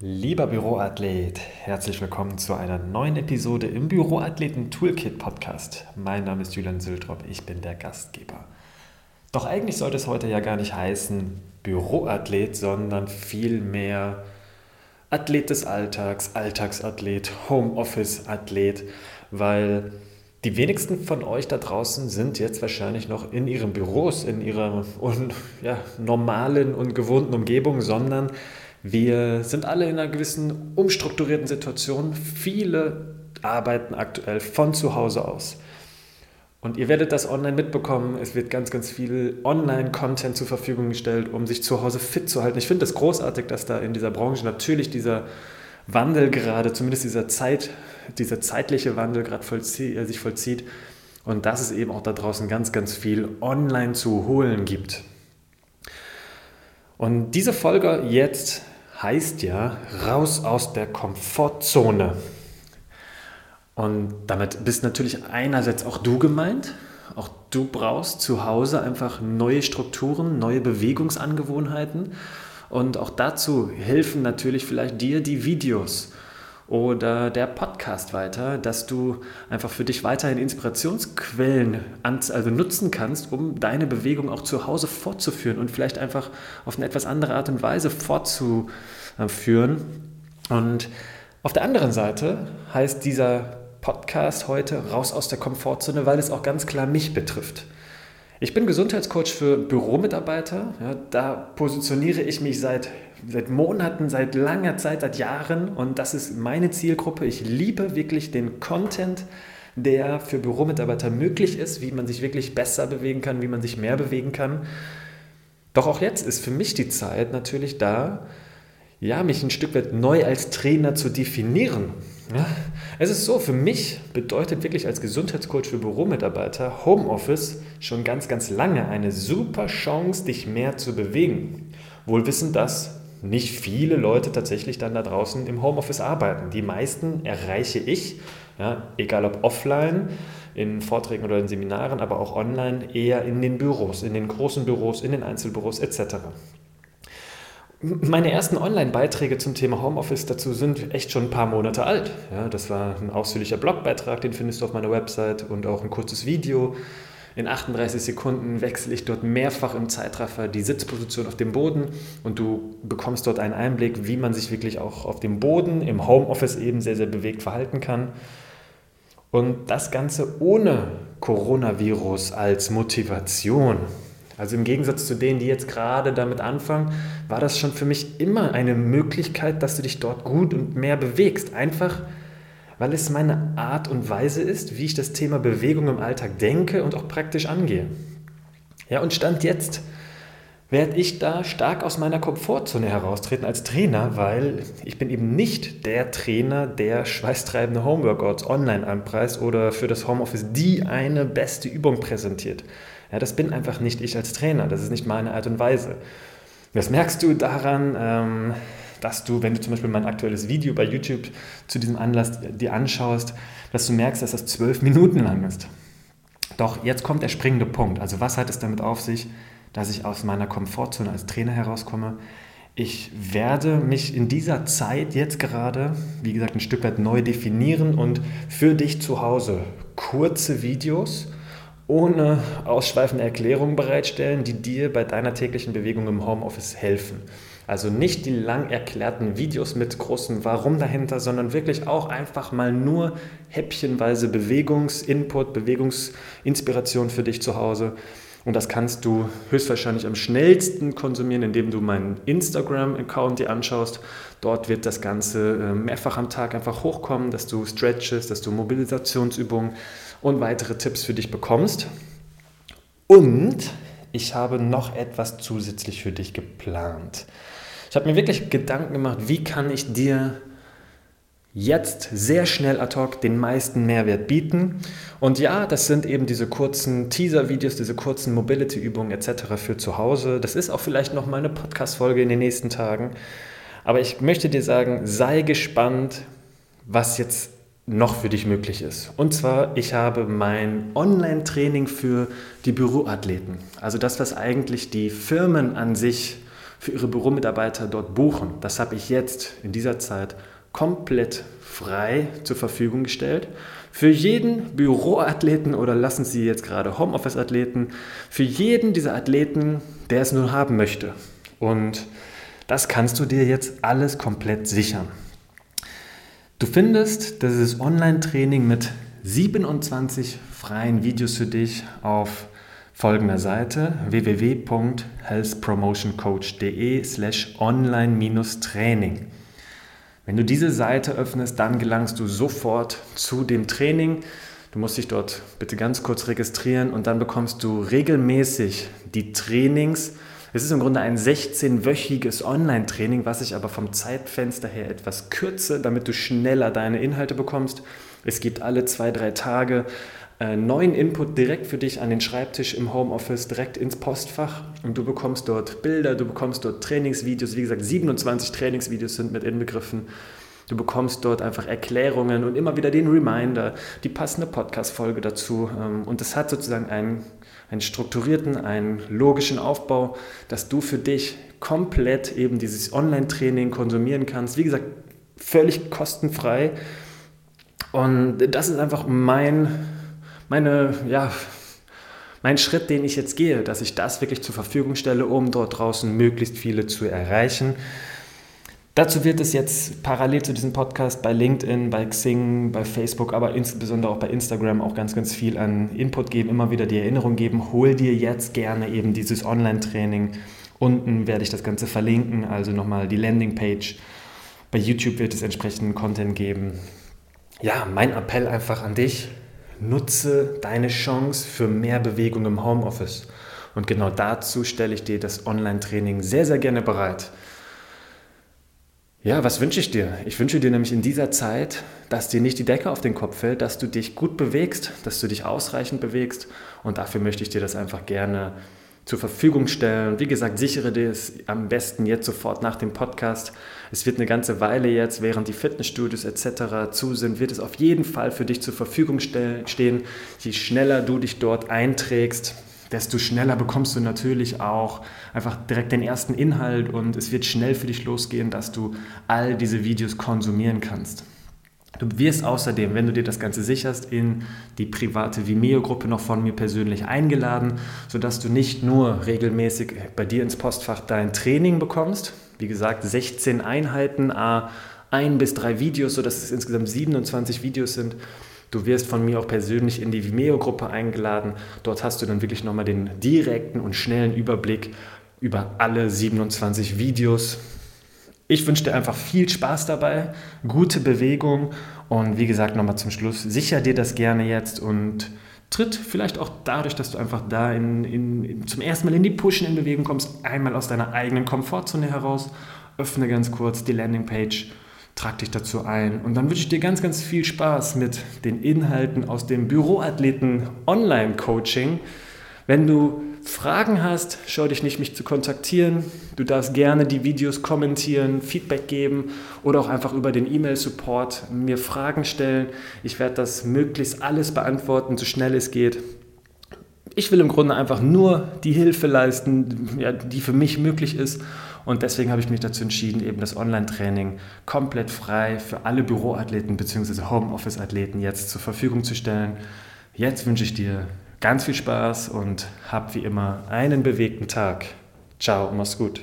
Lieber Büroathlet, herzlich willkommen zu einer neuen Episode im Büroathleten Toolkit Podcast. Mein Name ist Julian Sültrop, ich bin der Gastgeber. Doch eigentlich sollte es heute ja gar nicht heißen Büroathlet, sondern vielmehr Athlet des Alltags, Alltagsathlet, Homeoffice-Athlet, weil die wenigsten von euch da draußen sind jetzt wahrscheinlich noch in ihren Büros, in ihrer un, ja, normalen und gewohnten Umgebung, sondern wir sind alle in einer gewissen umstrukturierten Situation. Viele arbeiten aktuell von zu Hause aus. Und ihr werdet das online mitbekommen. Es wird ganz, ganz viel Online-Content zur Verfügung gestellt, um sich zu Hause fit zu halten. Ich finde das großartig, dass da in dieser Branche natürlich dieser Wandel gerade, zumindest dieser Zeit, dieser zeitliche Wandel gerade vollzie äh, sich vollzieht. Und dass es eben auch da draußen ganz, ganz viel online zu holen gibt. Und diese Folge jetzt heißt ja raus aus der Komfortzone. Und damit bist natürlich einerseits auch du gemeint. Auch du brauchst zu Hause einfach neue Strukturen, neue Bewegungsangewohnheiten. Und auch dazu helfen natürlich vielleicht dir die Videos oder der Podcast weiter, dass du einfach für dich weiterhin Inspirationsquellen also nutzen kannst, um deine Bewegung auch zu Hause fortzuführen und vielleicht einfach auf eine etwas andere Art und Weise fortzuführen. Und auf der anderen Seite heißt dieser Podcast heute raus aus der Komfortzone, weil es auch ganz klar mich betrifft. Ich bin Gesundheitscoach für Büromitarbeiter. Ja, da positioniere ich mich seit seit Monaten, seit langer Zeit, seit Jahren und das ist meine Zielgruppe. Ich liebe wirklich den Content, der für Büromitarbeiter möglich ist, wie man sich wirklich besser bewegen kann, wie man sich mehr bewegen kann. Doch auch jetzt ist für mich die Zeit natürlich da, ja, mich ein Stück weit neu als Trainer zu definieren. Ja, es ist so, für mich bedeutet wirklich als Gesundheitscoach für Büromitarbeiter Homeoffice schon ganz, ganz lange eine super Chance, dich mehr zu bewegen. Wohl wissend, dass nicht viele Leute tatsächlich dann da draußen im Homeoffice arbeiten. Die meisten erreiche ich, ja, egal ob offline, in Vorträgen oder in Seminaren, aber auch online, eher in den Büros, in den großen Büros, in den Einzelbüros etc. Meine ersten Online-Beiträge zum Thema Homeoffice dazu sind echt schon ein paar Monate alt. Ja, das war ein ausführlicher Blogbeitrag, den findest du auf meiner Website und auch ein kurzes Video in 38 Sekunden wechsle ich dort mehrfach im Zeitraffer die Sitzposition auf dem Boden und du bekommst dort einen Einblick, wie man sich wirklich auch auf dem Boden im Homeoffice eben sehr, sehr bewegt verhalten kann. Und das Ganze ohne Coronavirus als Motivation. Also im Gegensatz zu denen, die jetzt gerade damit anfangen, war das schon für mich immer eine Möglichkeit, dass du dich dort gut und mehr bewegst. Einfach weil es meine Art und Weise ist, wie ich das Thema Bewegung im Alltag denke und auch praktisch angehe. Ja, und Stand jetzt werde ich da stark aus meiner Komfortzone heraustreten als Trainer, weil ich bin eben nicht der Trainer, der schweißtreibende Homeworkouts online anpreist oder für das Homeoffice die eine beste Übung präsentiert. Ja, das bin einfach nicht ich als Trainer, das ist nicht meine Art und Weise. Das merkst du daran, ähm, dass du, wenn du zum Beispiel mein aktuelles Video bei YouTube zu diesem Anlass dir anschaust, dass du merkst, dass das zwölf Minuten lang ist. Doch jetzt kommt der springende Punkt. Also was hat es damit auf sich, dass ich aus meiner Komfortzone als Trainer herauskomme? Ich werde mich in dieser Zeit jetzt gerade, wie gesagt, ein Stück weit neu definieren und für dich zu Hause kurze Videos ohne ausschweifende Erklärungen bereitstellen, die dir bei deiner täglichen Bewegung im Homeoffice helfen. Also nicht die lang erklärten Videos mit großem Warum dahinter, sondern wirklich auch einfach mal nur häppchenweise Bewegungsinput, Bewegungsinspiration für dich zu Hause. Und das kannst du höchstwahrscheinlich am schnellsten konsumieren, indem du meinen Instagram-Account dir anschaust. Dort wird das Ganze äh, mehrfach am Tag einfach hochkommen, dass du Stretches, dass du Mobilisationsübungen und weitere Tipps für dich bekommst. Und ich habe noch etwas zusätzlich für dich geplant. Ich habe mir wirklich Gedanken gemacht, wie kann ich dir jetzt sehr schnell ad hoc den meisten Mehrwert bieten. Und ja, das sind eben diese kurzen Teaser-Videos, diese kurzen Mobility-Übungen etc. für zu Hause. Das ist auch vielleicht noch mal eine Podcast-Folge in den nächsten Tagen. Aber ich möchte dir sagen, sei gespannt, was jetzt noch für dich möglich ist. Und zwar, ich habe mein Online-Training für die Büroathleten. Also das, was eigentlich die Firmen an sich für ihre Büromitarbeiter dort buchen. Das habe ich jetzt in dieser Zeit komplett frei zur Verfügung gestellt. Für jeden Büroathleten oder lassen Sie jetzt gerade Homeoffice-Athleten, für jeden dieser Athleten, der es nur haben möchte. Und das kannst du dir jetzt alles komplett sichern. Du findest dieses Online-Training mit 27 freien Videos für dich auf folgender Seite www.healthpromotioncoach.de slash online-training. Wenn du diese Seite öffnest, dann gelangst du sofort zu dem Training. Du musst dich dort bitte ganz kurz registrieren und dann bekommst du regelmäßig die Trainings. Es ist im Grunde ein 16-wöchiges Online-Training, was ich aber vom Zeitfenster her etwas kürze, damit du schneller deine Inhalte bekommst. Es gibt alle zwei, drei Tage äh, neuen Input direkt für dich an den Schreibtisch im Homeoffice, direkt ins Postfach und du bekommst dort Bilder, du bekommst dort Trainingsvideos, wie gesagt 27 Trainingsvideos sind mit inbegriffen. Du bekommst dort einfach Erklärungen und immer wieder den Reminder, die passende Podcast-Folge dazu. Ähm, und es hat sozusagen einen, einen strukturierten, einen logischen Aufbau, dass du für dich komplett eben dieses Online-Training konsumieren kannst. Wie gesagt, völlig kostenfrei. Und das ist einfach mein meine, ja, mein Schritt, den ich jetzt gehe, dass ich das wirklich zur Verfügung stelle, um dort draußen möglichst viele zu erreichen. Dazu wird es jetzt parallel zu diesem Podcast bei LinkedIn, bei Xing, bei Facebook, aber insbesondere auch bei Instagram auch ganz, ganz viel an Input geben, immer wieder die Erinnerung geben, hol dir jetzt gerne eben dieses Online-Training. Unten werde ich das Ganze verlinken, also nochmal die Landingpage. Bei YouTube wird es entsprechenden Content geben. Ja, mein Appell einfach an dich, Nutze deine Chance für mehr Bewegung im Homeoffice. Und genau dazu stelle ich dir das Online-Training sehr, sehr gerne bereit. Ja, was wünsche ich dir? Ich wünsche dir nämlich in dieser Zeit, dass dir nicht die Decke auf den Kopf fällt, dass du dich gut bewegst, dass du dich ausreichend bewegst. Und dafür möchte ich dir das einfach gerne zur Verfügung stellen. Wie gesagt, sichere dir es am besten jetzt sofort nach dem Podcast. Es wird eine ganze Weile jetzt, während die Fitnessstudios etc. zu sind, wird es auf jeden Fall für dich zur Verfügung stehen. Je schneller du dich dort einträgst, desto schneller bekommst du natürlich auch einfach direkt den ersten Inhalt und es wird schnell für dich losgehen, dass du all diese Videos konsumieren kannst. Du wirst außerdem, wenn du dir das Ganze sicherst, in die private Vimeo-Gruppe noch von mir persönlich eingeladen, sodass du nicht nur regelmäßig bei dir ins Postfach dein Training bekommst, wie gesagt 16 Einheiten, ein bis drei Videos, sodass es insgesamt 27 Videos sind. Du wirst von mir auch persönlich in die Vimeo-Gruppe eingeladen. Dort hast du dann wirklich nochmal den direkten und schnellen Überblick über alle 27 Videos ich wünsche dir einfach viel Spaß dabei, gute Bewegung und wie gesagt, nochmal zum Schluss, sicher dir das gerne jetzt und tritt vielleicht auch dadurch, dass du einfach da in, in, zum ersten Mal in die Pushen in Bewegung kommst, einmal aus deiner eigenen Komfortzone heraus, öffne ganz kurz die Landingpage, trag dich dazu ein und dann wünsche ich dir ganz, ganz viel Spaß mit den Inhalten aus dem Büroathleten Online-Coaching. Wenn du Fragen hast, schau dich nicht, mich zu kontaktieren. Du darfst gerne die Videos kommentieren, Feedback geben oder auch einfach über den E-Mail-Support mir Fragen stellen. Ich werde das möglichst alles beantworten, so schnell es geht. Ich will im Grunde einfach nur die Hilfe leisten, ja, die für mich möglich ist. Und deswegen habe ich mich dazu entschieden, eben das Online-Training komplett frei für alle Büroathleten bzw. Homeoffice-Athleten jetzt zur Verfügung zu stellen. Jetzt wünsche ich dir ganz viel Spaß und hab wie immer einen bewegten Tag. Ciao, mach's gut.